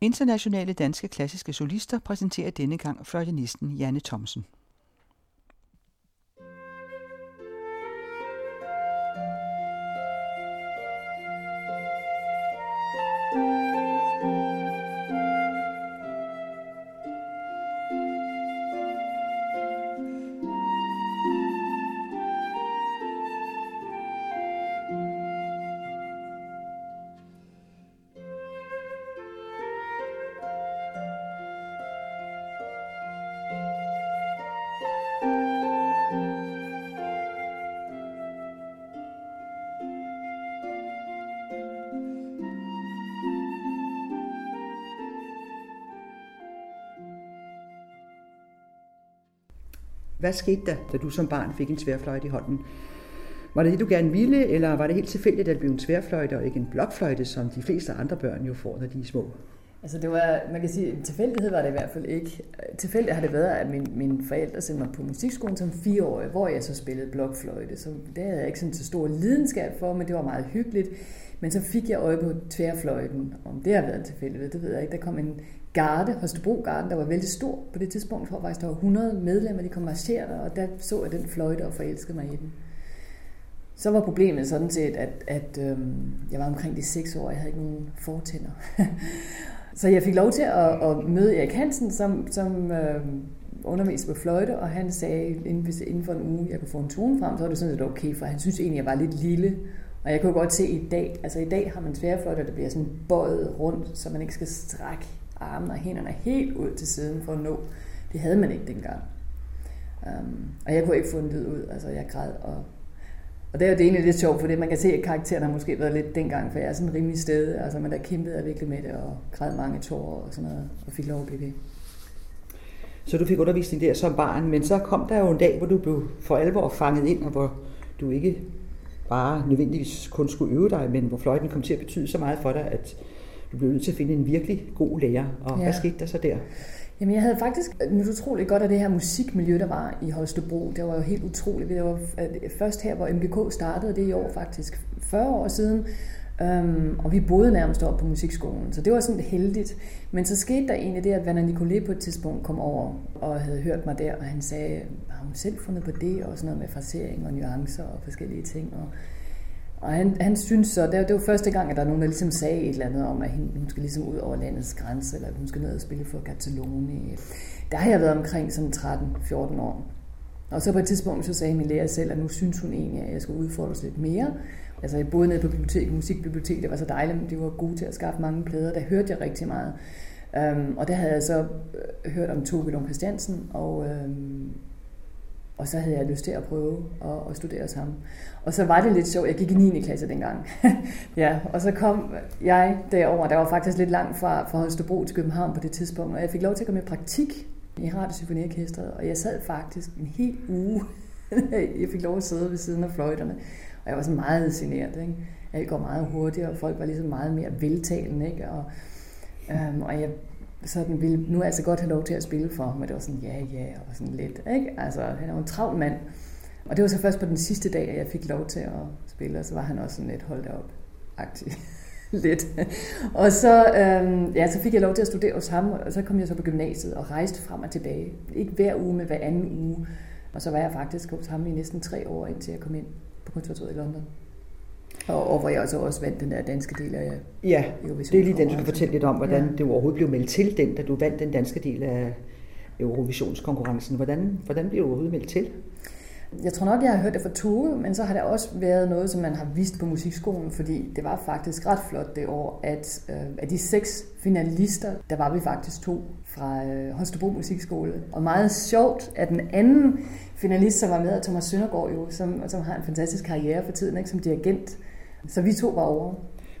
Internationale danske klassiske solister præsenterer denne gang fløjtenisten Janne Thomsen. Hvad skete der, da du som barn fik en tværfløjte i hånden? Var det det, du gerne ville, eller var det helt tilfældigt, at det blev en tværfløjte og ikke en blokfløjte, som de fleste andre børn jo får, når de er små? Altså det var, man kan sige, en tilfældighed var det i hvert fald ikke. Tilfældigt har det været, at min, mine forældre sendte mig på musikskolen som fireårig, hvor jeg så spillede blokfløjte. Så det havde jeg ikke sådan så stor lidenskab for, men det var meget hyggeligt. Men så fik jeg øje på tværfløjten. Om det har været en tilfældighed, det ved jeg ikke. Der kom en garde, Holstebro Garden, der var vældig stor på det tidspunkt. Jeg tror faktisk, der var 100 medlemmer, de kom marcherende, og der så jeg den fløjte og forelskede mig i den. Så var problemet sådan set, at, at øhm, jeg var omkring de seks år, jeg havde ikke nogen fortænder. så jeg fik lov til at, at møde Erik Hansen, som, som øhm, underviste på fløjte, og han sagde, inden, inden for en uge, jeg kunne få en tone frem, så var det sådan set okay, for han synes egentlig, jeg var lidt lille. Og jeg kunne godt se i dag, altså i dag har man tværfløjte, der bliver sådan bøjet rundt, så man ikke skal strække armene og hænderne helt ud til siden for at nå. Det havde man ikke dengang. Um, og jeg kunne ikke få en lyd ud, altså jeg græd. Og, og det er jo det egentlig lidt sjovt, for det man kan se, at karakteren har måske været lidt dengang, for jeg er sådan rimelig sted, altså man der kæmpede virkelig med det, og græd mange tårer og sådan noget, og fik lov at blive ved. Så du fik undervisning der som barn, men så kom der jo en dag, hvor du blev for alvor fanget ind, og hvor du ikke bare nødvendigvis kun skulle øve dig, men hvor fløjten kom til at betyde så meget for dig, at du blev nødt til at finde en virkelig god lærer. Og ja. hvad skete der så der? Jamen jeg havde faktisk nyt utroligt godt af det her musikmiljø, der var i Holstebro. Det var jo helt utroligt. Det var først her, hvor MGK startede det i år faktisk, 40 år siden. Um, og vi boede nærmest op på musikskolen, så det var sådan heldigt. Men så skete der egentlig det, at Vanna Nicolé på et tidspunkt kom over og havde hørt mig der, og han sagde, har hun selv fundet på det, og sådan noget med frasering og nuancer og forskellige ting. Og og han, han synes så, det var, det var første gang, at der er nogen, der ligesom sagde et eller andet om, at hun skal ligesom ud over landets grænse, eller at hun skal ned og spille for Katalonien. Der har jeg været omkring sådan 13-14 år. Og så på et tidspunkt, så sagde min lærer selv, at nu synes hun egentlig, at jeg skulle udfordres lidt mere. Altså jeg boede nede på biblioteket, musikbiblioteket, det var så dejligt, men de var gode til at skaffe mange plader. Der hørte jeg rigtig meget. Um, og der havde jeg så øh, hørt om Tove Lund Christiansen, og um, og så havde jeg lyst til at prøve at, at studere sammen. Og så var det lidt sjovt. Jeg gik i 9. klasse dengang. ja, og så kom jeg derover. Der var faktisk lidt langt fra, fra Holstebro til København på det tidspunkt. Og jeg fik lov til at komme i praktik i Radiosymfoniorkestret. Og jeg sad faktisk en hel uge. jeg fik lov at sidde ved siden af fløjterne. Og jeg var så meget generet. Ikke? Alt går meget hurtigt, og folk var ligesom meget mere veltalende. Ikke? Og, øhm, og jeg sådan ville nu altså godt have lov til at spille for ham, og det var sådan, ja, ja, og sådan lidt, ikke? Altså, han er jo en travl mand. Og det var så først på den sidste dag, at jeg fik lov til at spille, og så var han også sådan lidt holdt op aktiv. lidt. Og så, øhm, ja, så fik jeg lov til at studere hos ham, og så kom jeg så på gymnasiet og rejste frem og tilbage. Ikke hver uge, men hver anden uge. Og så var jeg faktisk hos ham i næsten tre år, indtil jeg kom ind på konservatoriet i London. Og, og hvor jeg også, også vandt den der danske del af Ja, det er lige den, du skal fortælle lidt om, hvordan ja. det overhovedet blev meldt til den, da du vandt den danske del af Eurovisionskonkurrencen. Hvordan, hvordan blev du overhovedet meldt til? Jeg tror nok, jeg har hørt det fra Tue, men så har det også været noget, som man har vist på musikskolen, fordi det var faktisk ret flot det år, at øh, af de seks finalister, der var vi faktisk to fra øh, Holstebro Musikskole. Og meget sjovt, at den anden finalist, som var med, Thomas Søndergaard jo, som, som har en fantastisk karriere for tiden, ikke, som dirigent. Så vi to var over.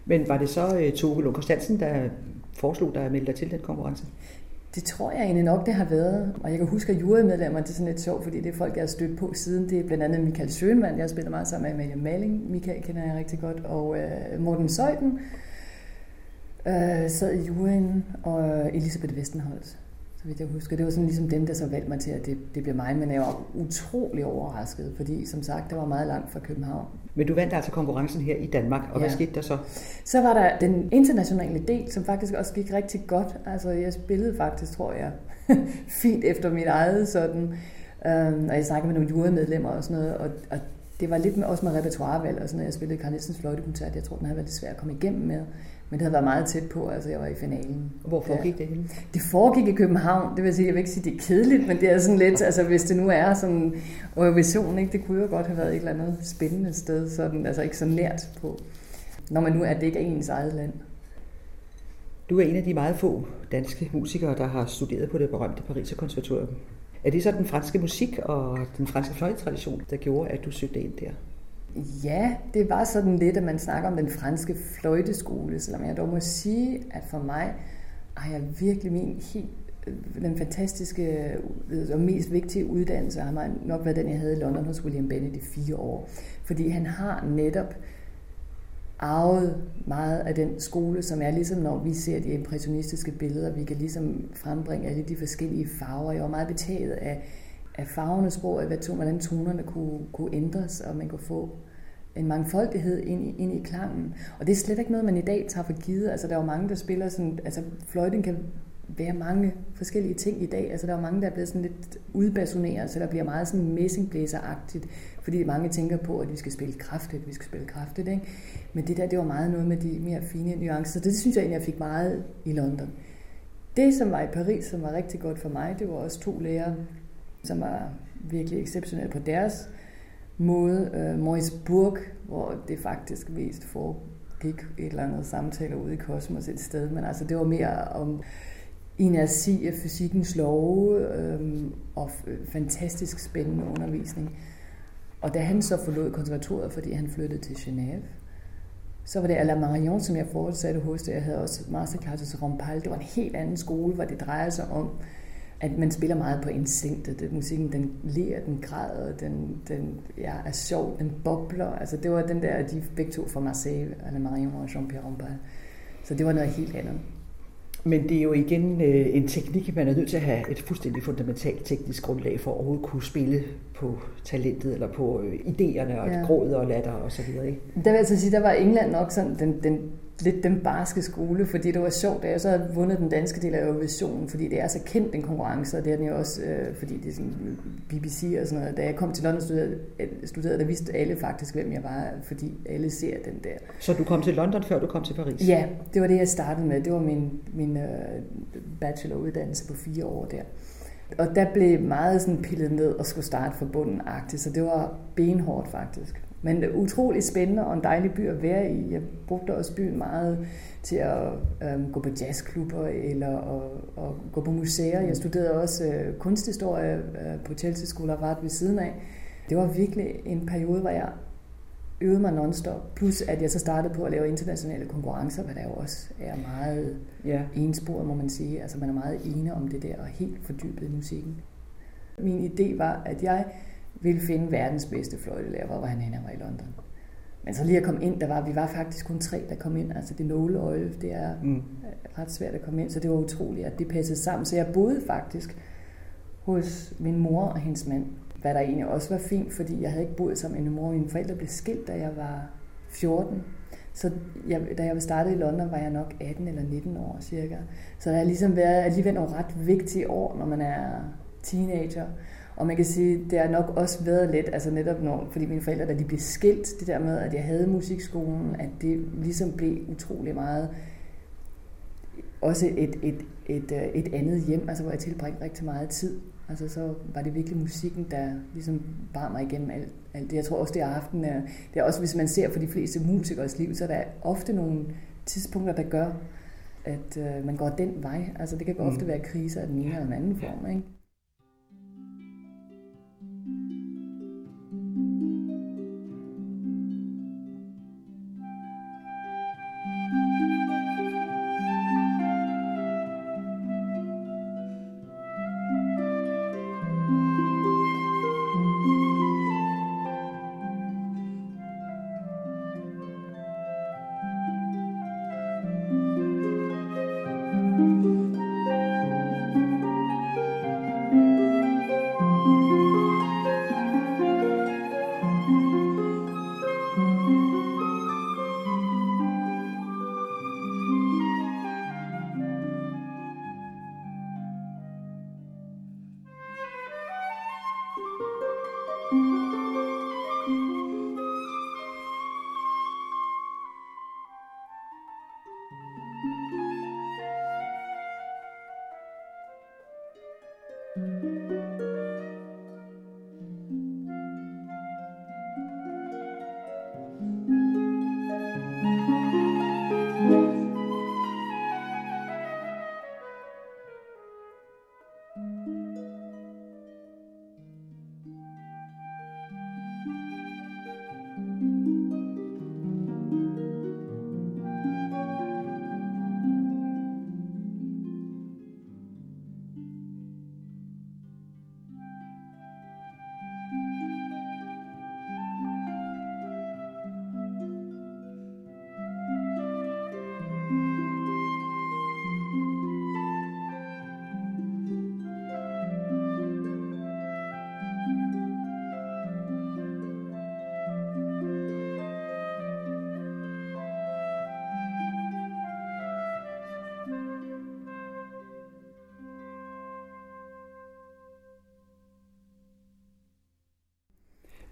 Men var det så uh, Tove Lund Christiansen, der foreslog dig at melde dig til den konkurrence? Det tror jeg egentlig nok, det har været. Og jeg kan huske, at jurymedlemmer, det er sådan lidt sjovt, fordi det er folk, jeg har stødt på siden. Det er blandt andet Michael Schønmann, jeg har spillet meget sammen med Amalie Maling. Michael kender jeg rigtig godt. Og uh, Morten Søjden uh, sad i juryen, og Elisabeth Vestenholz. Vidt jeg husker. Det var sådan ligesom dem, der så valgte mig til, at det, det blev mig, men jeg var utrolig overrasket, fordi som sagt, det var meget langt fra København. Men du vandt altså konkurrencen her i Danmark, og ja. hvad skete der så? Så var der den internationale del, som faktisk også gik rigtig godt. Altså jeg spillede faktisk, tror jeg, fint efter mit eget sådan. Um, og jeg snakkede med nogle jurymedlemmer og sådan noget, og, og det var lidt med, også med repertoirevalg og sådan noget. Jeg spillede Carl Nielsens fløjtekoncert. Jeg tror, den havde været lidt svær at komme igennem med. Men det havde været meget tæt på, altså jeg var i finalen. Hvor foregik det hele? Det foregik i København. Det vil sige, jeg vil ikke sige, det er kedeligt, men det er sådan lidt, altså hvis det nu er sådan Eurovision, ikke, det kunne jo godt have været et eller andet spændende sted, sådan, altså ikke så nært på, når man nu er, det ikke er ens eget land. Du er en af de meget få danske musikere, der har studeret på det berømte Pariser Konservatorium. Er det så den franske musik og den franske fløjtetradition, der gjorde, at du søgte ind der? Ja, det var sådan lidt, at man snakker om den franske fløjteskole, selvom jeg dog må sige, at for mig har jeg virkelig min helt øh, den fantastiske øh, og mest vigtige uddannelse har nok været den, jeg havde i London hos William Bennett i fire år. Fordi han har netop arvet meget af den skole, som er ligesom når vi ser de impressionistiske billeder, vi kan ligesom frembringe alle de forskellige farver. Jeg var meget betaget af, af farvernes sprog, af hvordan tonerne kunne, kunne ændres, og man kunne få en mangfoldighed ind i, ind i klangen. Og det er slet ikke noget, man i dag tager for givet. Altså, der er jo mange, der spiller sådan... Altså, fløjten kan være mange forskellige ting i dag. Altså, der er mange, der er blevet sådan lidt udbasoneret, så der bliver meget sådan messingblæseragtigt, fordi mange tænker på, at vi skal spille kraftigt, vi skal spille kraftigt, ikke? Men det der, det var meget noget med de mere fine nuancer. Så det synes jeg egentlig, jeg fik meget i London. Det, som var i Paris, som var rigtig godt for mig, det var også to lærere, som var virkelig exceptionelle på deres måde. øh, Maurice Burg, hvor det faktisk mest foregik et eller andet samtale ude i kosmos et sted, men altså det var mere om inerti af fysikkens love øh, og fantastisk spændende undervisning. Og da han så forlod konservatoriet, fordi han flyttede til Genève, så var det Alain Marion, som jeg fortsatte hos. Jeg havde også masterclasses i Rompal. Det var en helt anden skole, hvor det drejede sig om at man spiller meget på instinktet. Det, musikken, den ler, den græder, den, den ja, er sjov, den bobler. Altså, det var den der, de begge to fra Marseille, Anna Marion og Jean-Pierre Rombal. Så det var noget helt andet. Men det er jo igen øh, en teknik, man er nødt til at have et fuldstændig fundamentalt teknisk grundlag for at overhovedet kunne spille på talentet eller på øh, idéerne og ja. gråd og latter og så videre. Ikke? Der vil jeg altså sige, der var England nok sådan den, den lidt den barske skole, fordi det var sjovt, da jeg så havde vundet den danske del af Eurovision, fordi det er så kendt en konkurrence, og det er den jo også, øh, fordi det er sådan BBC og sådan noget. Da jeg kom til London studerede, studerede, der vidste alle faktisk, hvem jeg var, fordi alle ser den der. Så du kom til London, før du kom til Paris? Ja, det var det, jeg startede med. Det var min, min uh, bacheloruddannelse på fire år der. Og der blev meget sådan pillet ned og skulle starte fra bunden agtigt, så det var benhårdt faktisk. Men utrolig spændende og en dejlig by at være i. Jeg brugte også byen meget til at øhm, gå på jazzklubber eller at, at gå på museer. Jeg studerede også øh, kunsthistorie øh, på Chelsea School of Art ved siden af. Det var virkelig en periode, hvor jeg øvede mig nonstop. Plus at jeg så startede på at lave internationale konkurrencer, hvad der jo også er meget ja. ensporet, må man sige. Altså man er meget ene om det der og helt fordybet i musikken. Min idé var, at jeg ville finde verdens bedste fløjtelærer, hvor han henne var i London. Men så lige at komme ind, der var, vi var faktisk kun tre, der kom ind. Altså det nåleøje, det er mm. ret svært at komme ind, så det var utroligt, at det passede sammen. Så jeg boede faktisk hos min mor og hendes mand, hvad der egentlig også var fint, fordi jeg havde ikke boet sammen med min mor. Mine forældre blev skilt, da jeg var 14. Så jeg, da jeg startede i London, var jeg nok 18 eller 19 år cirka. Så der har ligesom været alligevel nogle ret vigtige år, når man er teenager. Og man kan sige, det har nok også været lidt, altså netop når, fordi mine forældre, da de blev skilt, det der med, at jeg havde musikskolen, at det ligesom blev utrolig meget også et, et, et, øh, et andet hjem, altså hvor jeg tilbringte rigtig meget tid. Altså så var det virkelig musikken, der ligesom bar mig igennem alt, alt det. Jeg tror også, det er aften, det er også, hvis man ser for de fleste musikers liv, så er der ofte nogle tidspunkter, der gør, at øh, man går den vej. Altså det kan ofte mm. være kriser af den ene eller den anden form, ikke?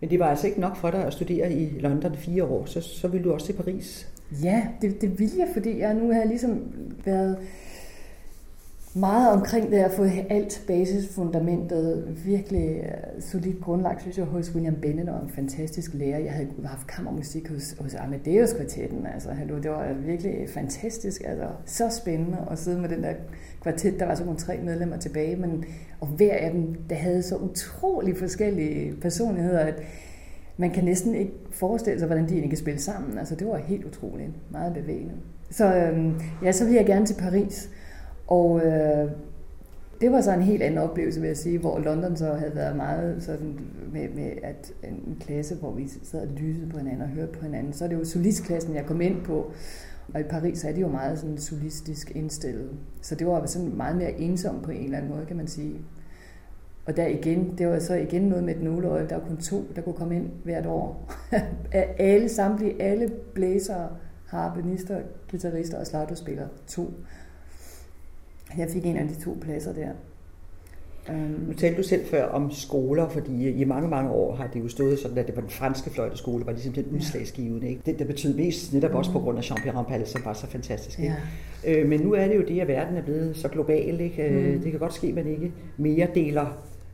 Men det var altså ikke nok for dig at studere i London fire år, så, så ville du også til Paris. Ja, det, det ville jeg, fordi jeg nu har ligesom været meget omkring det at få alt basisfundamentet virkelig øh, solidt grundlagt, synes jeg, hos William Bennett og en fantastisk lærer. Jeg havde haft kammermusik hos, hos Amadeus kvartetten. Altså, hallo, det var virkelig fantastisk. Altså, så spændende at sidde med den der kvartet. Der var så nogle tre medlemmer tilbage, men, og hver af dem, der havde så utrolig forskellige personligheder, at man kan næsten ikke forestille sig, hvordan de egentlig kan spille sammen. Altså, det var helt utroligt. Meget bevægende. Så øhm, ja, så vil jeg gerne til Paris. Og øh, det var så en helt anden oplevelse, vil jeg sige, hvor London så havde været meget sådan med, med at en klasse, hvor vi sad og lyttede på hinanden og hørte på hinanden. Så er det jo solistklassen, jeg kom ind på. Og i Paris er det jo meget sådan solistisk indstillet. Så det var sådan meget mere ensomt på en eller anden måde, kan man sige. Og der igen, det var så igen noget med et nåleøje. Der var kun to, der kunne komme ind hvert år. alle, samtlige, alle blæsere, harpenister, guitarister og slagterspillere. To. Jeg fik en af de to pladser der. Um, nu talte du selv før om skoler, fordi i mange, mange år har det jo stået sådan, at det var den franske fløjteskole, var ligesom den udslagsgivende. Ikke? Det, det betød mest netop mm. også på grund af Jean-Pierre Rampal, som var så fantastisk. Ikke? Ja. Øh, men nu er det jo det, at verden er blevet så global. Ikke? Øh, mm. Det kan godt ske, at man ikke mere deler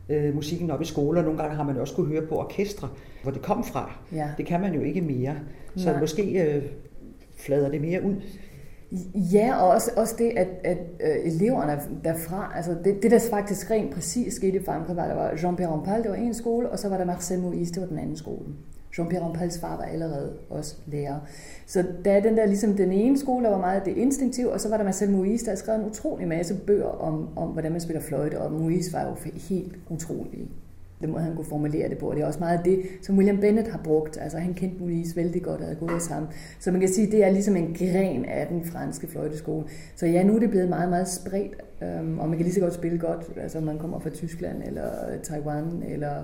øh, musikken op i skoler. Nogle gange har man også kunne høre på orkestre, hvor det kom fra. Ja. Det kan man jo ikke mere. Så Nej. måske øh, flader det mere ud. Ja, og også, også det, at, at øh, eleverne derfra, altså det, det der faktisk rent præcis skete i Frankrig, var, der var Jean-Pierre Rampal, det var en skole, og så var der Marcel Moïse, det var den anden skole. Jean-Pierre Rampals far var allerede også lærer. Så der er den der, ligesom den ene skole, der var meget det instinktiv, og så var der Marcel Moïse, der skrev skrevet en utrolig masse bøger om, om hvordan man spiller fløjte, og Moïse var jo helt utrolig den måde, han kunne formulere det på. Og det er også meget det, som William Bennett har brugt. Altså, han kendte Moulis vældig godt og havde gået sammen. Så man kan sige, det er ligesom en gren af den franske fløjteskole. Så ja, nu er det blevet meget, meget spredt, øhm, og man kan lige så godt spille godt, altså man kommer fra Tyskland eller øh, Taiwan, eller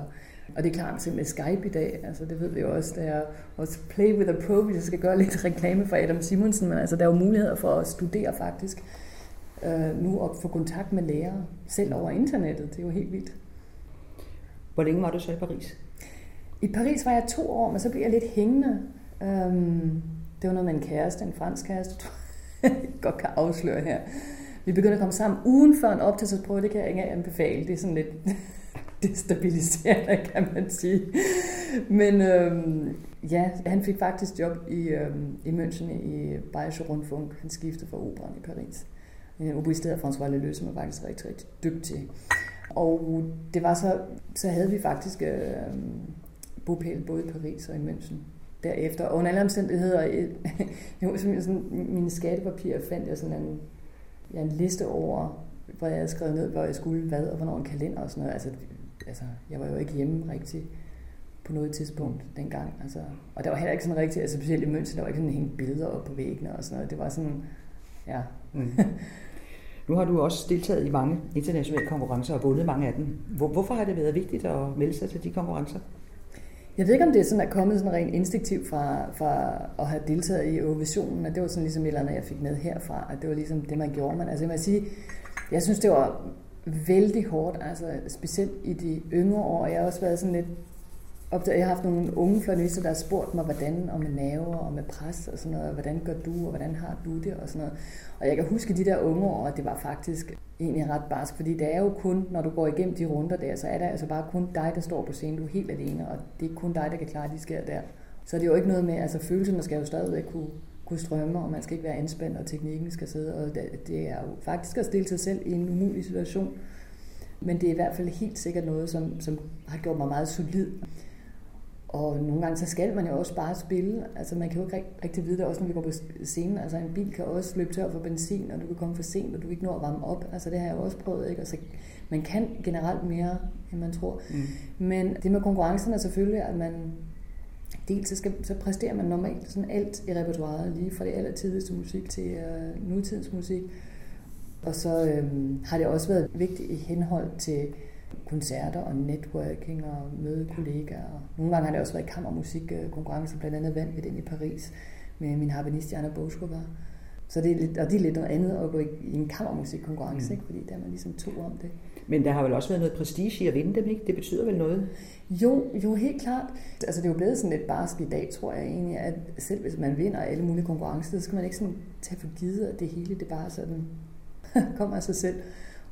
og det er klart, med Skype i dag, altså det ved vi jo også, der er også Play with a Pro, hvis jeg skal gøre lidt reklame for Adam Simonsen, men altså der er jo muligheder for at studere faktisk øh, nu og få kontakt med lærere, selv over internettet, det er jo helt vildt. Hvor længe var du så i Paris? I Paris var jeg to år, men så blev jeg lidt hængende. Øhm, det var noget med en kæreste, en fransk kæreste, jeg godt kan afsløre her. Vi begyndte at komme sammen ugen før en optagelsesprøve, det kan jeg ikke anbefale. Det er sådan lidt destabiliserende, kan man sige. Men øhm, ja, han fik faktisk job i, øhm, i München i Bayerische Rundfunk. Han skiftede fra operan i Paris. En oboist af François Leleu, som var faktisk rigtig, rigtig dygtig. Og det var så, så havde vi faktisk øh, bopæl både i Paris og i München derefter. Og under alle omstændigheder, jo, sådan, mine skattepapirer fandt jeg sådan en, ja, en liste over, hvor jeg havde skrevet ned, hvor jeg skulle hvad, og hvornår en kalender og sådan noget. Altså, altså jeg var jo ikke hjemme rigtig på noget tidspunkt dengang. Altså, og der var heller ikke sådan rigtig, altså specielt i München, der var ikke sådan hængt billeder op på væggene og sådan noget. Det var sådan, ja. Mm. Nu har du også deltaget i mange internationale konkurrencer og vundet mange af dem. Hvor, hvorfor har det været vigtigt at melde sig til de konkurrencer? Jeg ved ikke, om det er sådan, at kommet sådan rent instinktivt fra, fra at have deltaget i Eurovisionen, at det var sådan ligesom et eller andet, jeg fik med herfra, at det var ligesom det, man gjorde. Men altså, jeg må sige, jeg synes, det var vældig hårdt, altså specielt i de yngre år. Jeg har også været sådan lidt opdaget, jeg har haft nogle unge fløjtenister, der har spurgt mig, hvordan, og med maver, og med pres og sådan noget, hvordan gør du, og hvordan har du det, og sådan noget. Og jeg kan huske de der unge år, og det var faktisk egentlig ret barsk, fordi det er jo kun, når du går igennem de runder der, så er det altså bare kun dig, der står på scenen, du er helt alene, og det er kun dig, der kan klare de sker der. Så det er jo ikke noget med, altså følelserne skal jo stadigvæk kunne, kunne strømme, og man skal ikke være anspændt, og teknikken skal sidde, og det, det er jo faktisk at stille sig selv i en umulig situation. Men det er i hvert fald helt sikkert noget, som, som har gjort mig meget solid. Og nogle gange så skal man jo også bare spille. Altså man kan jo ikke rigtig vide det, også når vi går på scenen. Altså en bil kan også løbe tør for benzin, og du kan komme for sent, og du ikke når at varme op. Altså det har jeg jo også prøvet, ikke? Altså, man kan generelt mere, end man tror. Mm. Men det med konkurrencen er selvfølgelig, at man dels så, skal, så præsterer man normalt sådan alt i repertoireet, lige fra det allertidligste musik til uh, nutidens musik. Og så øhm, har det også været vigtigt i henhold til koncerter og networking og møde kollegaer. Nogle gange har det også været kammermusikkonkurrence, blandt andet vandt vi den i Paris med min harpenist Jana Boskova. Så det er lidt, og det er lidt noget andet at gå i, i en kammermusikkonkurrence, mm. ikke? fordi der er man ligesom to om det. Men der har vel også været noget prestige i at vinde dem, ikke? Det betyder vel noget? Jo, jo helt klart. Altså det er jo blevet sådan lidt barsk i dag, tror jeg egentlig, at selv hvis man vinder alle mulige konkurrencer, så skal man ikke sådan tage for givet, at det hele det bare sådan kommer af sig selv.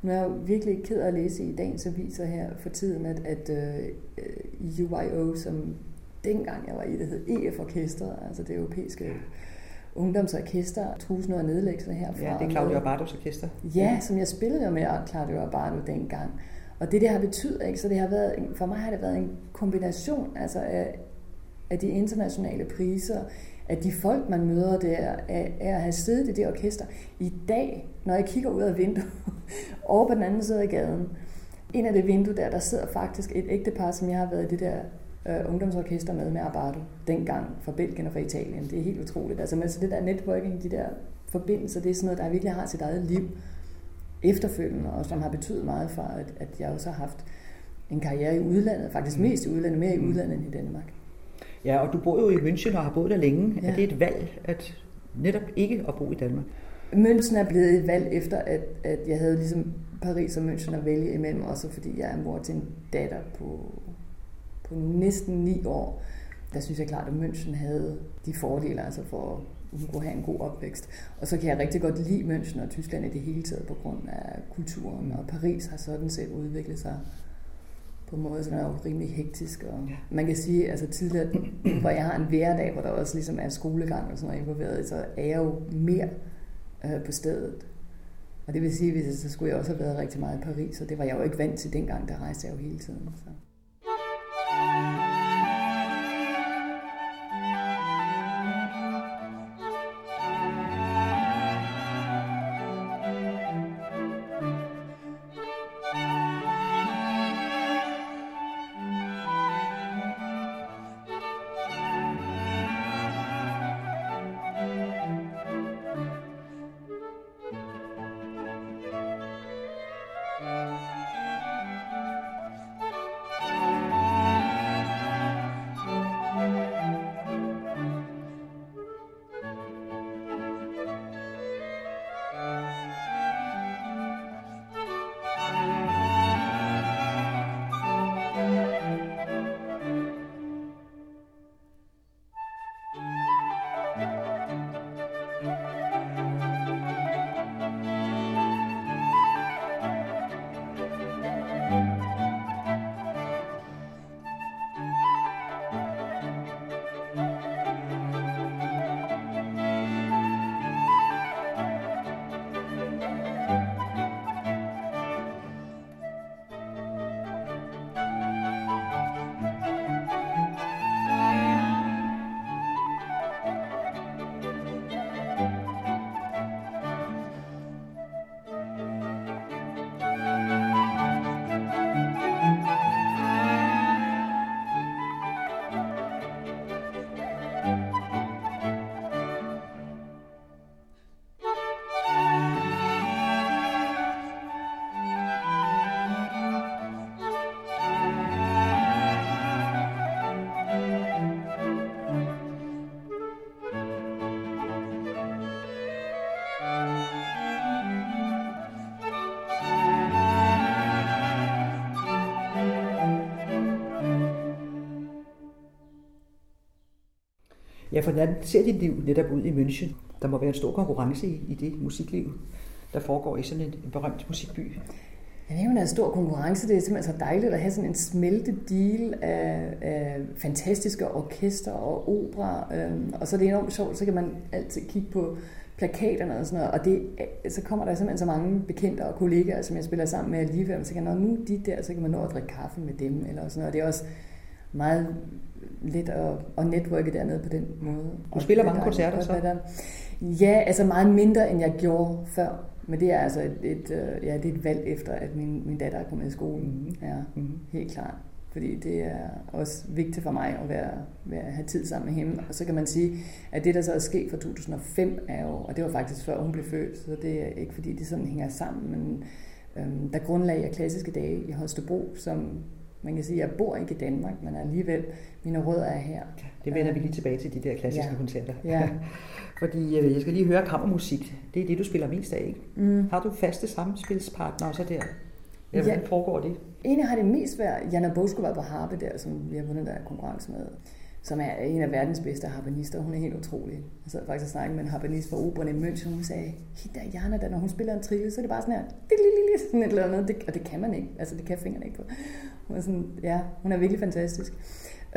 Nu er jeg virkelig ked af at læse i dagens aviser her for tiden, at, at uh, øh, UIO, som dengang jeg var i, det hed EF-orkestret, altså det europæiske ungdomsorkester, trusen af nedlæggelse herfra. Ja, det er Claudio Abados orkester. Ja, som jeg spillede jo med Claudio Abado dengang. Og det, det har betydet, ikke? så det har været, for mig har det været en kombination altså af, af de internationale priser, at de folk, man møder der, er, er at have siddet i det orkester. I dag, når jeg kigger ud af vinduet, over på den anden side af gaden, en af det vindue der, der sidder faktisk et ægtepar, som jeg har været i det der øh, ungdomsorkester med med Abardo, dengang fra Belgien og fra Italien. Det er helt utroligt. Altså, altså det der networking, de der forbindelser, det er sådan noget, der virkelig har sit eget liv efterfølgende, og som har betydet meget for, at, at jeg også har haft en karriere i udlandet, faktisk mest i udlandet, mere i mm. udlandet end i Danmark. Ja, og du bor jo i München og har boet der længe. Ja. Er det et valg at netop ikke at bo i Danmark? München er blevet et valg efter, at, at jeg havde ligesom Paris og München at vælge imellem, også fordi jeg er mor til en datter på, på næsten ni år. Der synes jeg klart, at München havde de fordele, altså for at hun kunne have en god opvækst. Og så kan jeg rigtig godt lide München og Tyskland i det hele taget på grund af kulturen, og Paris har sådan set udviklet sig på en måde, som er jo rimelig hektisk. Og. Man kan sige, altså tidligere, hvor jeg har en hverdag, hvor der også ligesom er skolegang og sådan noget involveret, så er jeg jo mere øh, på stedet. Og det vil sige, at så skulle jeg også have været rigtig meget i Paris, og det var jeg jo ikke vant til dengang, der rejste jeg jo hele tiden. Så. Ja, for hvordan ser dit liv netop ud i München? Der må være en stor konkurrence i, i det musikliv, der foregår i sådan en, en berømt musikby. Ja, det er jo en stor konkurrence. Det er simpelthen så dejligt at have sådan en smelte deal af, af fantastiske orkester og opera. Øhm, og så er det enormt sjovt, så kan man altid kigge på plakaterne og sådan noget. Og det, øh, så kommer der simpelthen så mange bekendte og kollegaer, som jeg spiller sammen med alligevel. Så kan man, nu de der, så kan man nå at drikke kaffe med dem. Eller sådan noget. Og det er også meget let at, at netværke dernede på den måde. Du spiller mange koncerter så? Ja, altså meget mindre, end jeg gjorde før. Men det er altså et, et, øh, ja, det er et valg efter, at min, min datter er kommet i skole. Mm-hmm. Ja, mm-hmm. helt klart. Fordi det er også vigtigt for mig at være, være, have tid sammen med hende. Og så kan man sige, at det, der så er sket fra 2005, er jo, og det var faktisk før hun blev født, så det er ikke fordi, det sådan hænger sammen, men øhm, der grundlag jeg klassiske dage i Holstebro, som man kan sige, at jeg bor ikke i Danmark, men alligevel, mine rødder er her. Det vender vi lige tilbage til, de der klassiske ja. koncerter. Ja. Fordi øh, jeg skal lige høre kammermusik. Det er det, du spiller mest af, ikke? Mm. Har du faste samspilspartnere også der? Ja, hvordan foregår det? Egentlig har det mest været Jana Boskova på harpe der, som vi har vundet der konkurrence med som er en af verdens bedste harpanister. Hun er helt utrolig. Jeg sad faktisk og snakkede med en harpanist fra operen i München, hun sagde, hende Jana, der, når hun spiller en trille, så er det bare sådan her, sådan et eller andet, det, og det kan man ikke. Altså, det kan fingrene ikke på. Hun er, sådan, ja, hun er virkelig fantastisk.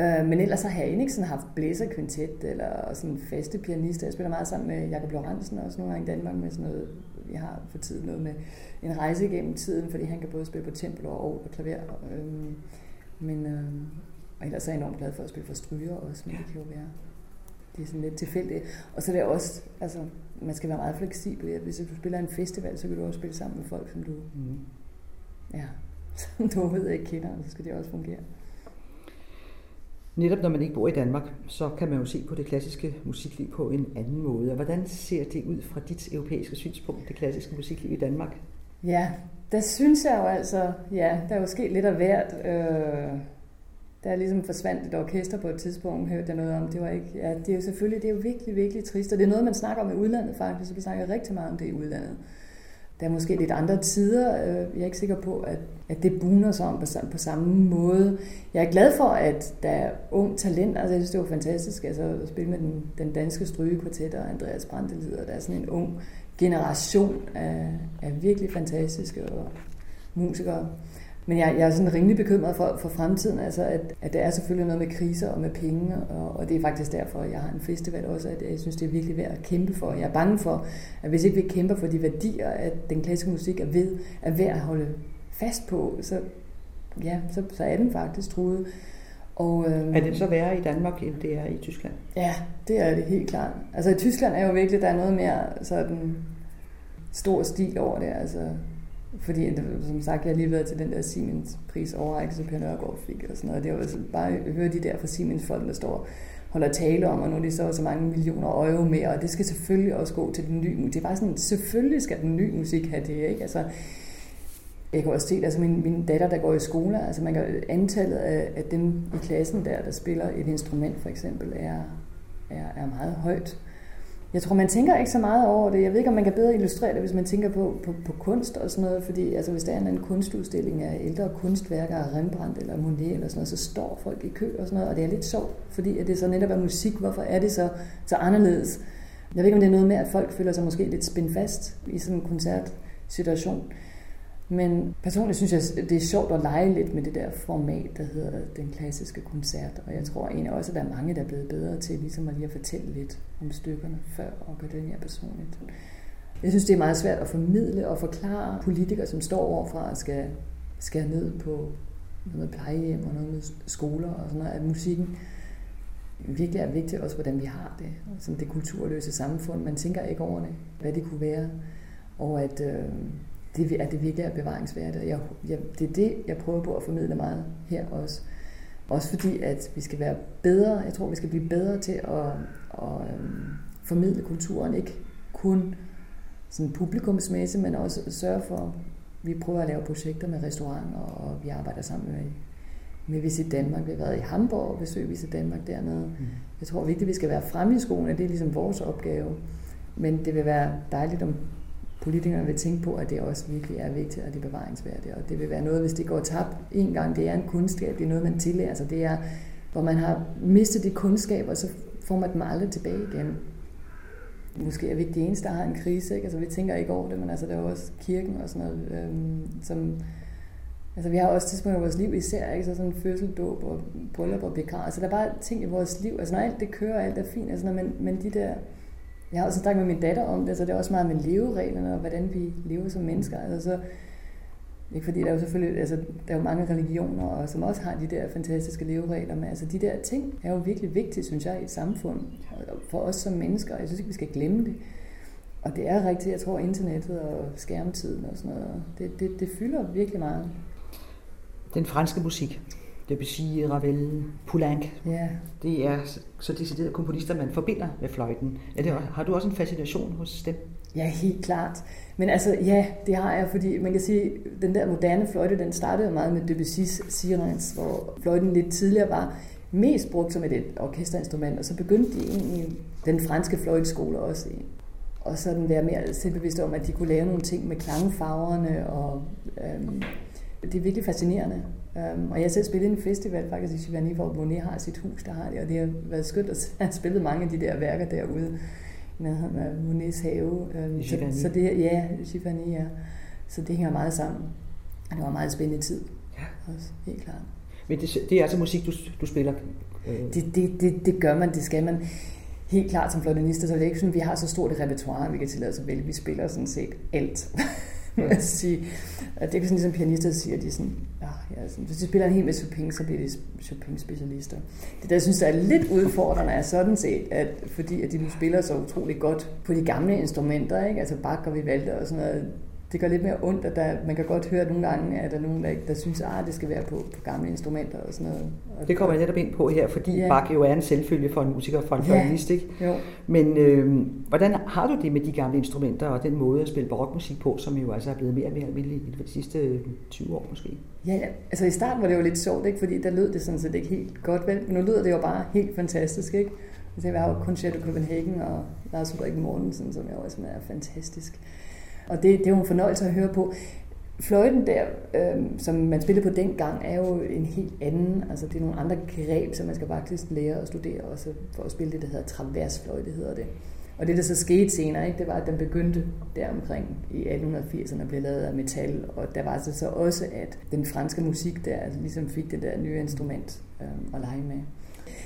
Øh, men ellers har jeg ikke sådan haft blæserkvintet eller sådan faste pianister. Jeg spiller meget sammen med Jakob Lorentzen også nogle gange i Danmark med sådan noget, vi har for tiden noget med en rejse igennem tiden, fordi han kan både spille på tempel og, og klaver. Øh, men, øh, og ellers er jeg enormt glad for at spille for stryger også, men det kan jo være, det er sådan lidt tilfældigt. Og så er det også, altså, man skal være meget fleksibel. Hvis du spiller en festival, så kan du også spille sammen med folk, som du, mm. ja, som du overhovedet ikke kender, og så skal det også fungere. Netop når man ikke bor i Danmark, så kan man jo se på det klassiske musikliv på en anden måde. Og hvordan ser det ud fra dit europæiske synspunkt, det klassiske musikliv i Danmark? Ja, der synes jeg jo altså, ja, der er jo sket lidt af hvert. Øh, der ligesom forsvandt et orkester på et tidspunkt, hørte jeg noget om. Det var ikke, ja, det er jo selvfølgelig, det er jo virkelig, virkelig trist, og det er noget, man snakker om i udlandet faktisk, så vi snakker rigtig meget om det i udlandet. Der er måske lidt andre tider. Øh, jeg er ikke sikker på, at, at det buner sig om på, på samme måde. Jeg er glad for, at der er ung talent. Altså, jeg synes, det var fantastisk altså, at spille med den, den danske strygekvartet og Andreas Brandelid. Der er sådan en ung generation af, af virkelig fantastiske musikere. Men jeg, jeg er sådan rimelig bekymret for, for fremtiden, altså at, at der er selvfølgelig noget med kriser og med penge, og, og det er faktisk derfor, jeg har en festival også, at jeg synes, det er virkelig værd at kæmpe for. Jeg er bange for, at hvis ikke vi kæmper for de værdier, at den klassiske musik er, ved, er værd at holde fast på, så, ja, så, så er den faktisk truet. Og, øhm, er det så værre i Danmark, end det er i Tyskland? Ja, det er det helt klart. Altså i Tyskland er jo virkelig, der er noget mere sådan stor stil over det. Altså, fordi, som sagt, jeg har lige været til den der Siemens pris overrækkelse, Per Nørgaard fik og sådan noget. Det var altså bare at høre de der fra Siemens folk, der står holder tale om, og nu er de så så mange millioner euro mere, og det skal selvfølgelig også gå til den nye musik. Det er bare sådan, selvfølgelig skal den nye musik have det, ikke? Altså, jeg kan også se, altså min, min datter, der går i skole, altså man kan, antallet af, af dem i klassen der, der spiller et instrument for eksempel, er, er, er meget højt. Jeg tror, man tænker ikke så meget over det. Jeg ved ikke, om man kan bedre illustrere det, hvis man tænker på, på, på kunst og sådan noget. Fordi altså, hvis der er en kunstudstilling af ældre kunstværker af Rembrandt eller Monet eller sådan noget, så står folk i kø og sådan noget. Og det er lidt sjovt, fordi at det så netop er musik. Hvorfor er det så, så anderledes? Jeg ved ikke, om det er noget med, at folk føler sig måske lidt spændt fast i sådan en koncertsituation. Men personligt synes jeg, det er sjovt at lege lidt med det der format, der hedder den klassiske koncert. Og jeg tror egentlig også, at der er mange, der er blevet bedre til ligesom at lige at fortælle lidt om stykkerne før og gøre det mere personligt. Jeg synes, det er meget svært at formidle og forklare politikere, som står overfra og skal skære ned på noget med plejehjem og noget med skoler og sådan noget, at musikken virkelig er vigtig også, hvordan vi har det. Som det kulturløse samfund. Man tænker ikke over det, hvad det kunne være. Og at øh, det, at det virkelig er bevaringsværdigt. Jeg, jeg, det er det, jeg prøver på at formidle meget her også. Også fordi, at vi skal være bedre, jeg tror, vi skal blive bedre til at, at øhm, formidle kulturen, ikke kun sådan publikumsmæssigt, men også sørge for, vi prøver at lave projekter med restauranter, og vi arbejder sammen med, med Visit Danmark. Vi har været i Hamburg og besøgt Visit Danmark dernede. Mm. Jeg tror vigtigt, at vi skal være fremme i skolen, det er ligesom vores opgave. Men det vil være dejligt, om politikerne vil tænke på, at det også virkelig er vigtigt, og det er bevaringsværdigt. Og det vil være noget, hvis det går tabt en gang, det er en kundskab, det er noget, man tillærer sig. Det er, hvor man har mistet de kundskaber, så får man dem aldrig tilbage igen. Måske er vi ikke de eneste, der har en krise. Ikke? Altså, vi tænker ikke over det, men altså, der er også kirken og sådan noget, øhm, som... Altså, vi har også tidspunkter i vores liv især, ikke? Så sådan fødsel, dåb og bryllup og begravelse. Altså, der er bare ting i vores liv. Altså, når alt det kører, alt er fint, altså, når, men, men de der... Jeg har også snakket med min datter om det, så det er også meget med levereglerne og hvordan vi lever som mennesker. Altså, så, ikke fordi der er jo selvfølgelig, altså, der er jo mange religioner, og som også har de der fantastiske leveregler, men altså de der ting er jo virkelig vigtige, synes jeg, i et samfund. For os som mennesker, jeg synes ikke, vi skal glemme det. Og det er rigtigt, jeg tror, internettet og skærmtiden og sådan noget, det, det, det fylder virkelig meget. Den franske musik, Debussy, Ravel, Poulenc, ja. det er så deciderede komponister, man forbinder med fløjten. Er det, har du også en fascination hos dem? Ja, helt klart. Men altså, ja, det har jeg, fordi man kan sige, den der moderne fløjte, den startede meget med Debussy's Sirens, hvor fløjten lidt tidligere var mest brugt som et orkesterinstrument, og så begyndte de egentlig den franske fløjteskole også og sådan være mere selvbevidste om, at de kunne lave nogle ting med klangfarverne, og øhm, det er virkelig fascinerende. Um, og jeg har selv spillet en festival faktisk i Chivani, hvor Monet har sit hus, der har det, og det har været skønt at have spillet mange af de der værker derude nærheden af Monets have. Um, så, så det, ja, Chivani, ja. Så det hænger meget sammen. Og det var en meget spændende tid. Ja. Også, helt klart. Men det, det er altså musik, du, du spiller? Øh. Det, det, det, det gør man, det skal man. Helt klart som fløjtenister, så er det ikke sådan, at vi har så stort et repertoire, vi kan tillade os at vælge. Vi spiller sådan set alt. at sige. Og det er sådan ligesom pianister siger, de sådan, ah, ja, ja, sådan, hvis de spiller en hel masse Chopin, så bliver de Chopin-specialister. Det der, jeg synes, der er lidt udfordrende, er sådan set, at fordi at de nu spiller så utrolig godt på de gamle instrumenter, ikke? altså Bach og Vivaldi og sådan noget, det gør lidt mere ondt, at der, man kan godt høre nogle gange, at der er nogen, der, der synes, at ah, det skal være på, på gamle instrumenter og sådan noget. Og det kommer jeg netop ind på her, fordi ja. Bach jo er en selvfølge for en musiker, for en ja. ikke? Jo. Men øh, hvordan har du det med de gamle instrumenter og den måde at spille barokmusik på, som jo altså er blevet mere og mere almindelig i de sidste 20 år måske? Ja, ja, altså i starten var det jo lidt sjovt, ikke? fordi der lød det sådan set ikke helt godt, vel? men nu lyder det jo bare helt fantastisk. Ikke? Altså, jeg har jo Concerto Copenhagen og Lars Ulrik Mortensen, som jeg også er fantastisk. Og det, det er jo en fornøjelse at høre på. Fløjten der, øh, som man spillede på dengang, er jo en helt anden, altså det er nogle andre greb, som man skal faktisk lære at studere også for at spille det, der hedder traversfløjte, hedder det. Og det, der så skete senere, ikke, det var, at den begyndte der omkring i 1880'erne blev lavet af metal, og der var altså så også, at den franske musik der altså ligesom fik det der nye instrument øh, at lege med.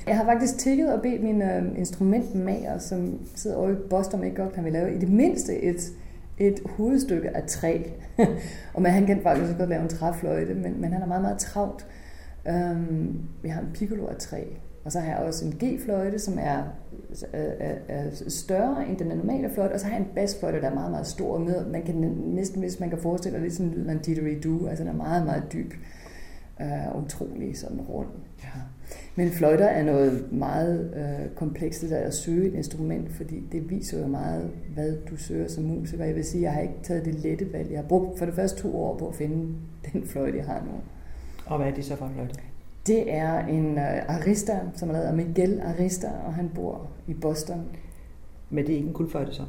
Jeg har faktisk tækket og bedt min øh, instrumentmager, som sidder over i Boston ikke godt kan vi lave i det mindste et et hovedstykke af træ. og man, han kan faktisk også godt lave en træfløjte, men, men han er meget, meget travlt. Øhm, vi har en piccolo af træ, og så har jeg også en G-fløjte, som er, er, er større end den normale fløjte, og så har jeg en basfløjte, der er meget, meget stor. Med, man kan næsten, hvis man kan forestille sig, lidt sådan lyden af en didgeridoo, altså den er meget, meget dyb uh, utrolig sådan rund. Ja. Men fløjter er noget meget øh, komplekst, det der at søge et instrument, fordi det viser jo meget, hvad du søger som musiker. Jeg vil sige, jeg har ikke taget det lette valg. Jeg har brugt for det første to år på at finde den fløjte, jeg har nu. Og hvad er det så for en fløjte? Det er en uh, Arista, som er lavet af Miguel Arista, og han bor i Boston. Men det er ikke en guldfløjte så?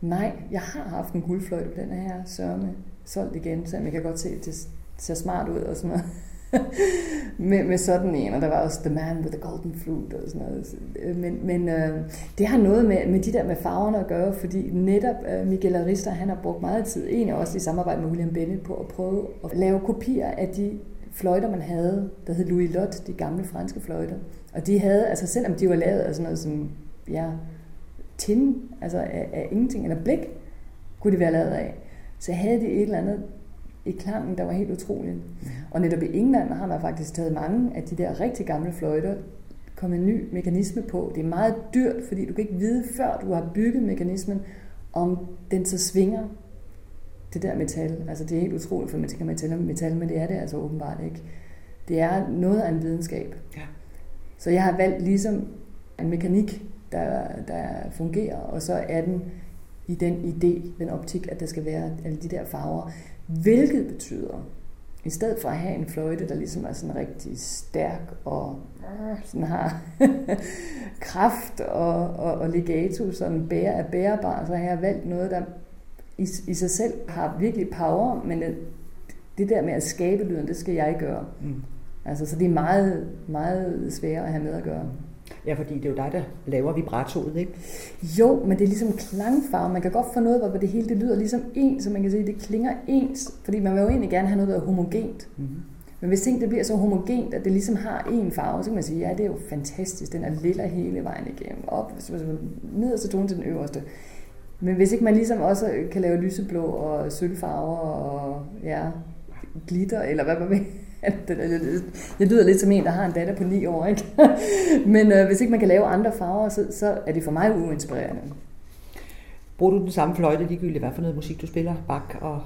Nej, jeg har haft en guldfløjte på den her sørme solgt igen, så jeg kan godt se, at det ser smart ud og sådan noget med, med sådan en, og der var også The Man with the Golden Flute og sådan noget. Men, men øh, det har noget med, med de der med farverne at gøre, fordi netop øh, Miguel Arista, han har brugt meget tid, egentlig også i samarbejde med William Bennett, på at prøve at lave kopier af de fløjter, man havde, der hed Louis Lot, de gamle franske fløjter. Og de havde, altså selvom de var lavet af sådan noget som, ja, tin, altså af, af ingenting, eller blik, kunne de være lavet af, så havde de et eller andet i klangen, der var helt utrolig. Og netop i England har man faktisk taget mange af de der rigtig gamle fløjter, kommet en ny mekanisme på. Det er meget dyrt, fordi du kan ikke vide, før du har bygget mekanismen, om den så svinger det der metal. Altså det er helt utroligt, for man tænker metal metal, men det er det altså åbenbart ikke. Det er noget af en videnskab. Ja. Så jeg har valgt ligesom en mekanik, der, der fungerer, og så er den i den idé, den optik, at der skal være alle de der farver. Hvilket betyder, i stedet for at have en fløjte, der ligesom er sådan rigtig stærk og sådan har kraft og, og, og legato, sådan bære, er bærbar, så har jeg valgt noget, der i, i sig selv har virkelig power, men det, det der med at skabe lyden, det skal jeg gøre. Mm. Altså, så det er meget, meget sværere at have med at gøre. Ja, fordi det er jo dig, der laver vibratoet, ikke? Jo, men det er ligesom klangfarve. Man kan godt få noget, hvor det hele det lyder ligesom ens, så man kan sige, det klinger ens. Fordi man vil jo egentlig gerne have noget, der er homogent. Mm-hmm. Men hvis ting det bliver så homogent, at det ligesom har en farve, så kan man sige, ja, det er jo fantastisk. Den er lilla hele vejen igennem. Op, nederste tone til den øverste. Men hvis ikke man ligesom også kan lave lyseblå og sølvfarver og ja, glitter, eller hvad man vil, det lyder lidt som en, der har en datter på 9 år, ikke? Men øh, hvis ikke man kan lave andre farver, så, så er det for mig uinspirerende. Bruger du den samme fløjte ligegyldigt, hvad for noget musik du spiller? Bak og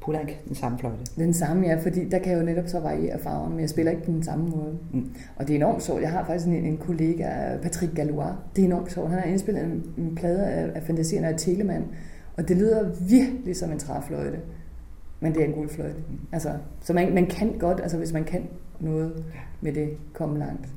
Poulenc, den samme fløjte? Den samme, ja, fordi der kan jeg jo netop så variere farven, men jeg spiller ikke på den samme måde. Mm. Og det er enormt sjovt. Jeg har faktisk en, en kollega, Patrick Galois. Det er enormt sjovt. Han har indspillet en, en plade af, af fantasierne af Telemann, og det lyder virkelig som en træfløjte. Men det er en guldfløjte. Altså, så man, man kan godt, altså hvis man kan noget med det, komme langt.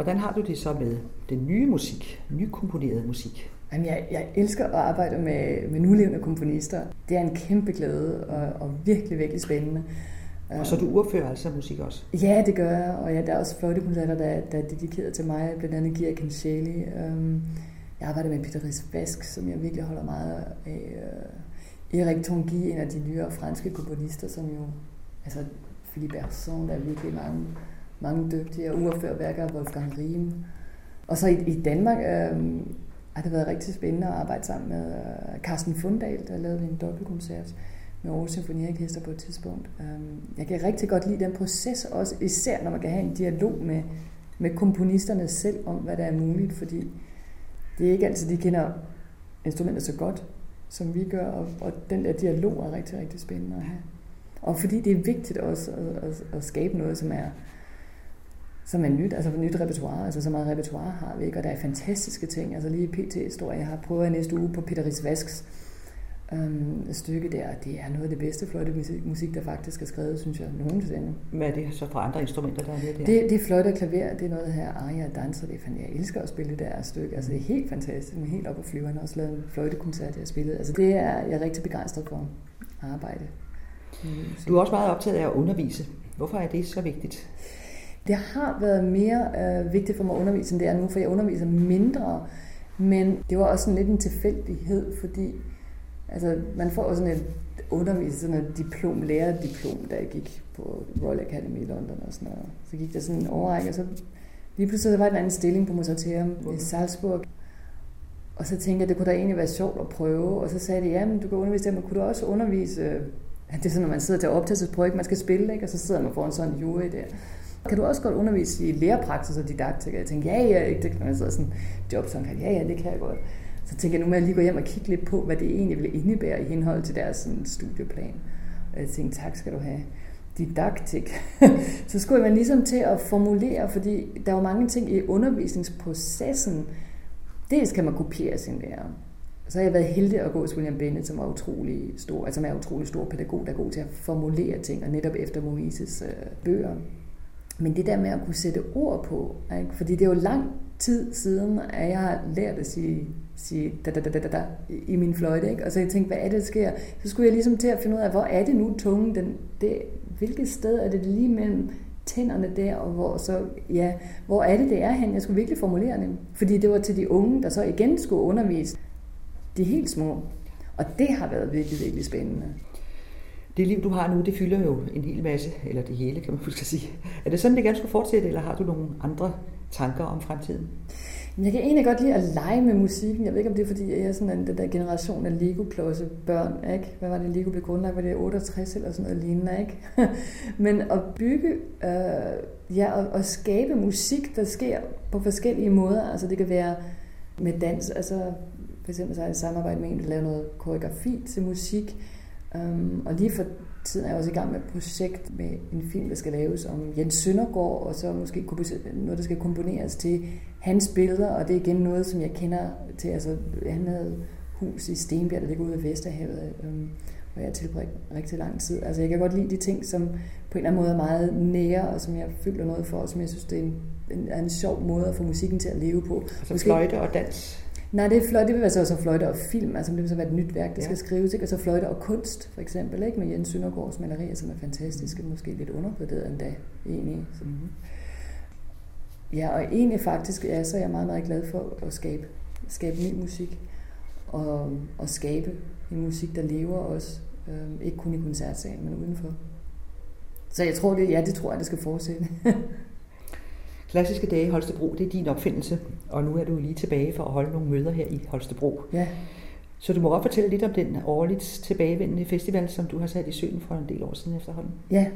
Hvordan har du det så med den nye musik, nykomponerede musik? Jamen, jeg, jeg elsker at arbejde med, med nulevende komponister. Det er en kæmpe glæde og, og virkelig, virkelig spændende. Og så du urfører altså musik også? Ja, det gør jeg, og ja, der er også fløjtekoncerter, der, der er dedikeret til mig, blandt andet Gia Kenshali. Um, jeg arbejder med Peter Ries Vask, som jeg virkelig holder meget af. Uh, Erik Tanguy, en af de nyere franske komponister, som jo, altså Philippe Berson, der er virkelig mange mange dygtige og uafført værker af Wolfgang Riem. Og så i, i Danmark øh, har det været rigtig spændende at arbejde sammen med øh, Carsten Fundal, der lavede en dobbeltkoncert med Aarhus Symfoniorkester på et tidspunkt. Øh, jeg kan rigtig godt lide den proces også, især når man kan have en dialog med, med komponisterne selv om, hvad der er muligt, fordi det er ikke altid, de kender instrumenter så godt, som vi gør, og, og den der dialog er rigtig, rigtig spændende at have. Og fordi det er vigtigt også at, at, at skabe noget, som er som er nyt, altså nyt repertoire, altså så meget repertoire har vi ikke, og der er fantastiske ting, altså lige pt. står jeg har prøvet næste uge på Peter Ries Vasks um, stykke der. Det er noget af det bedste fløjtemusik, der faktisk er skrevet, synes jeg, nogensinde. Hvad er det så fra andre instrumenter, der er med der? Det, det er fløjte og klaver, det er noget her Aria danser, det er jeg elsker at spille det der stykke. Altså det er helt fantastisk, men helt op på flyverne. har også lavet en fløjtekoncert, jeg har spillet. Altså det er jeg er rigtig begejstret for at arbejde. Du er også meget optaget af at undervise. Hvorfor er det så vigtigt? Det har været mere øh, vigtigt for mig at undervise, end det er nu, for jeg underviser mindre. Men det var også sådan lidt en tilfældighed, fordi altså, man får sådan et undervise, sådan et diplom, lærerdiplom, da jeg gik på Royal Academy i London og sådan noget. Så gik der sådan en overrække, og så lige pludselig var der en anden stilling på Musateum i Salzburg. Og så tænkte jeg, det kunne da egentlig være sjovt at prøve. Og så sagde de, ja, men du kan undervise det, men kunne du også undervise... Det er sådan, når man sidder til optagelsesprøve, man skal spille, ikke? og så sidder man foran sådan en jury der. Kan du også godt undervise i lærepraksis og didaktik? Og jeg tænkte, ja, ja, ikke det kan sådan job, sådan, ja, ja, det kan jeg godt. Så tænkte jeg, nu må jeg lige gå hjem og kigge lidt på, hvad det egentlig ville indebære i henhold til deres sådan, studieplan. Og jeg tænkte, tak skal du have. Didaktik. så skulle man ligesom til at formulere, fordi der var mange ting i undervisningsprocessen. Dels kan man kopiere sin lærer. Så har jeg været heldig at gå hos William Bennett, som var utrolig stor, altså er utrolig stor pædagog, der er god til at formulere ting, og netop efter Moises øh, bøger. Men det der med at kunne sætte ord på, ikke? fordi det er jo lang tid siden, at jeg har lært at sige, sige da, da, da, da, da, i min fløjte. Ikke? Og så jeg tænkte, hvad er det, der sker? Så skulle jeg ligesom til at finde ud af, hvor er det nu tungen, den, det, hvilket sted er det lige mellem tænderne der, og hvor, så, ja, hvor er det, det er hen? Jeg skulle virkelig formulere det. Fordi det var til de unge, der så igen skulle undervise de helt små. Og det har været virkelig, virkelig spændende det liv, du har nu, det fylder jo en hel masse, eller det hele, kan man måske sige. Er det sådan, det gerne skulle fortsætte, eller har du nogle andre tanker om fremtiden? Jeg kan egentlig godt lide at lege med musikken. Jeg ved ikke, om det er, fordi jeg er sådan en, den der generation af Lego-klodse børn. Ikke? Hvad var det, Lego blev grundlagt? Var det 68 eller sådan noget lignende? Ikke? Men at bygge, øh, ja, og, og skabe musik, der sker på forskellige måder. Altså det kan være med dans, altså for eksempel så har jeg samarbejde med en, der laver noget koreografi til musik. Um, og lige for tiden er jeg også i gang med et projekt med en film, der skal laves om Jens Søndergaard, og så måske noget, der skal komponeres til hans billeder, og det er igen noget, som jeg kender til. Altså, han havde hus i Stenbjerg, der ligger ude ved Vesterhavet, um, hvor jeg tilbragt rigtig lang tid. Altså, jeg kan godt lide de ting, som på en eller anden måde er meget nære, og som jeg føler noget for, og som jeg synes, det er en, en, en sjov måde at få musikken til at leve på. Altså Måske, fløjte og dans? Nej, det er fløjte, det vil være så også fløjte og film, altså det vil så være et nyt værk, der ja. skal skrives, ikke? og så fløjte og kunst, for eksempel, ikke? med Jens Søndergaards malerier, som er fantastiske, måske lidt undervurderet endda, egentlig. Så. Mm. Ja, og egentlig faktisk, ja, så er jeg meget, meget glad for at skabe, skabe ny musik, og, og skabe en musik, der lever også, øh, ikke kun i koncertsalen, men udenfor. Så jeg tror, det, ja, det tror jeg, det skal fortsætte. Klassiske dage i Holstebro, det er din opfindelse, og nu er du lige tilbage for at holde nogle møder her i Holstebro. Ja. Så du må godt fortælle lidt om den årligt tilbagevendende festival, som du har sat i søen for en del år siden efterhånden. Ja,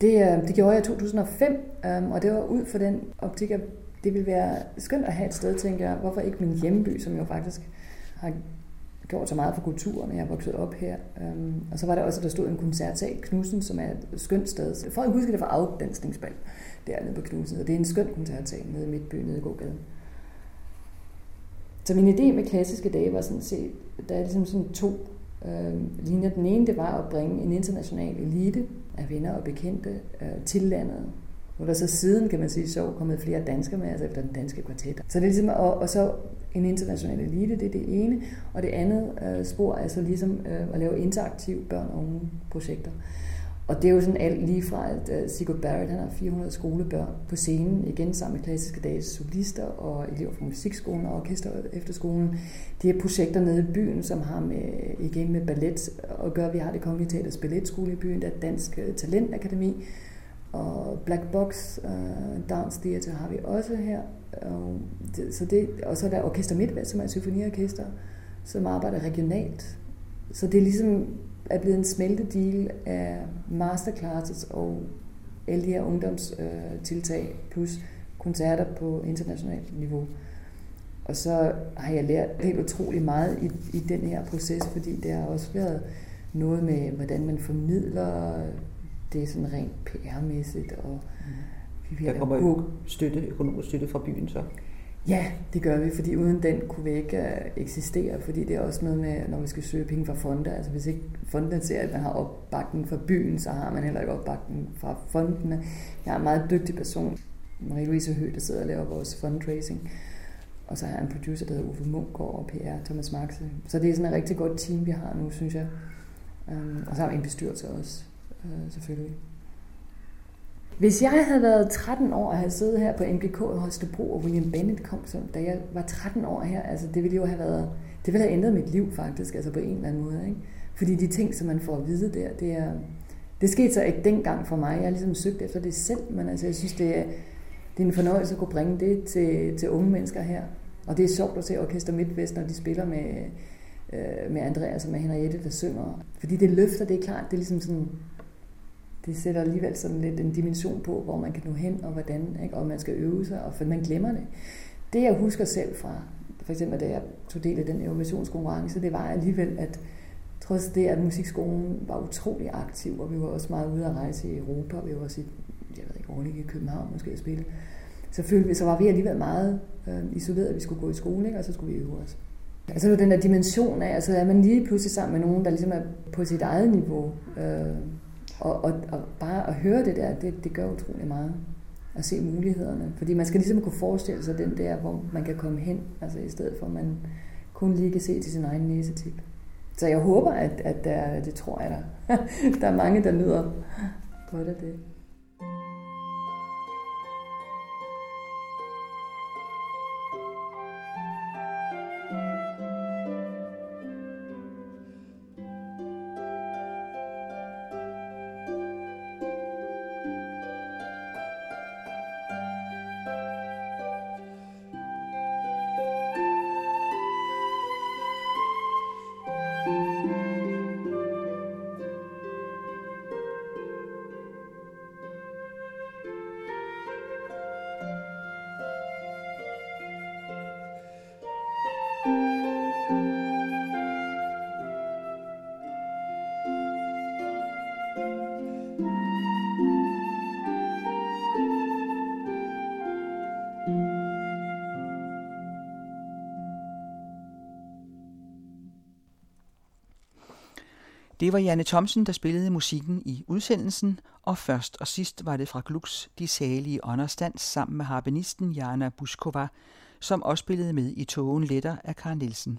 det, øh, det gjorde jeg i 2005, øhm, og det var ud for den optik, at det ville være skønt at have et sted, tænker jeg. Hvorfor ikke min hjemby, som jo faktisk har gjort så meget for kulturen, jeg er vokset op her. Øhm, og så var der også, at der stod en koncertsal, Knudsen, som er et skønt sted. Folk husker det fra afdansningsbal dernede på Knudsen, og det er en skøn koncertsal nede i Midtbyen, nede i Gågaden. Så min idé med klassiske dage var sådan set, der er ligesom sådan to øh, linjer. Den ene, det var at bringe en international elite af venner og bekendte øh, til landet. Og der så siden, kan man sige, så kommet flere danskere med, altså efter den danske kvartet. Så det er ligesom, og, og så en international elite, det er det ene. Og det andet øh, spor er så ligesom øh, at lave interaktive børn- og unge projekter. Og det er jo sådan alt lige fra, at uh, Sigurd Barrett han har 400 skolebørn på scenen, igen sammen med klassiske dages solister og elever fra musikskolen og orkester efterskolen. De er projekter nede i byen, som har med, igen med ballet at gør, Vi har det Kongelige Teaters Balletskole i byen, der er Dansk øh, Talentakademi, og Black Box uh, Dance Theater har vi også her. Og, det, så det, og så er der Orkester Midtvest, som er et symfoniorkester, som arbejder regionalt. Så det er ligesom er blevet en smeltedeal af masterclasses og alle de her ungdomstiltag, øh, plus koncerter på internationalt niveau. Og så har jeg lært helt utrolig meget i, i den her proces, fordi det har også været noget med, hvordan man formidler det sådan rent PR-mæssigt. Og mm vi Der kommer jo støtte, økonomisk støtte fra byen så? Ja, det gør vi, fordi uden den kunne vi ikke uh, eksistere, fordi det er også noget med, når vi skal søge penge fra fonde. Altså hvis ikke fondene ser, at man har opbakning fra byen, så har man heller ikke opbakning fra fondene. Jeg er en meget dygtig person, Marie-Louise Høgh, der sidder og laver vores fundraising. Og så har jeg en producer, der hedder Uffe Munkgaard og PR, Thomas Markse. Så det er sådan et rigtig godt team, vi har nu, synes jeg. Um, og så har vi en bestyrelse også, uh, selvfølgelig. Hvis jeg havde været 13 år og havde siddet her på MGK i Holstebro, og William Bennett kom, så, da jeg var 13 år her, altså det ville jo have været, det ville have ændret mit liv faktisk, altså på en eller anden måde. Ikke? Fordi de ting, som man får at vide der, det er, det skete så ikke dengang for mig. Jeg har ligesom søgt efter det selv, men altså jeg synes, det er, det er en fornøjelse at kunne bringe det til, til unge mennesker her. Og det er sjovt at se Orkester MidtVest, når de spiller med, øh, med Andreas og med Henriette, der synger. Fordi det løfter, det er klart, det er ligesom sådan, det sætter alligevel sådan lidt en dimension på, hvor man kan nå hen og hvordan, ikke? og man skal øve sig, og for man glemmer det. Det jeg husker selv fra, for eksempel da jeg tog del i den innovationskonkurrence, det var alligevel, at trods det, at musikskolen var utrolig aktiv, og vi var også meget ude at rejse i Europa, og vi var også i, jeg ved ikke, ordentligt i København måske at spille, så, følte vi, så var vi alligevel meget øh, isoleret, at vi skulle gå i skole, ikke? og så skulle vi øve os. Altså det var den der dimension af, altså er man lige pludselig sammen med nogen, der ligesom er på sit eget niveau, øh, og, og, og bare at høre det der, det, det gør utrolig meget. At se mulighederne. Fordi man skal ligesom kunne forestille sig den der, hvor man kan komme hen, altså i stedet for at man kun lige kan se til sin egen næsetip. Så jeg håber, at, at der, det tror jeg, der, der er mange, der nyder godt af det. Det var Janne Thomsen, der spillede musikken i udsendelsen, og først og sidst var det fra Glucks De Salige Ånderstands sammen med harpenisten Jana Buskova, som også spillede med i Togen Letter af Karl Nielsen.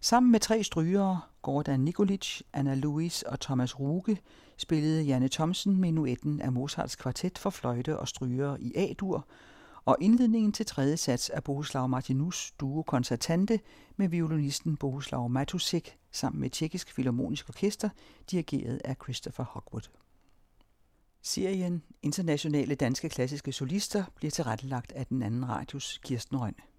Sammen med tre strygere, Gordon Nikolic, Anna Louis og Thomas Ruge, spillede Janne Thomsen menuetten af Mozarts kvartet for fløjte og strygere i A-dur, og indledningen til tredje sats af Bohuslav Martinus duo koncertante med violinisten Bohuslav Matusik sammen med Tjekkisk Filharmonisk Orkester, dirigeret af Christopher Hogwood. Serien Internationale Danske Klassiske Solister bliver tilrettelagt af den anden radios Kirsten Rønne.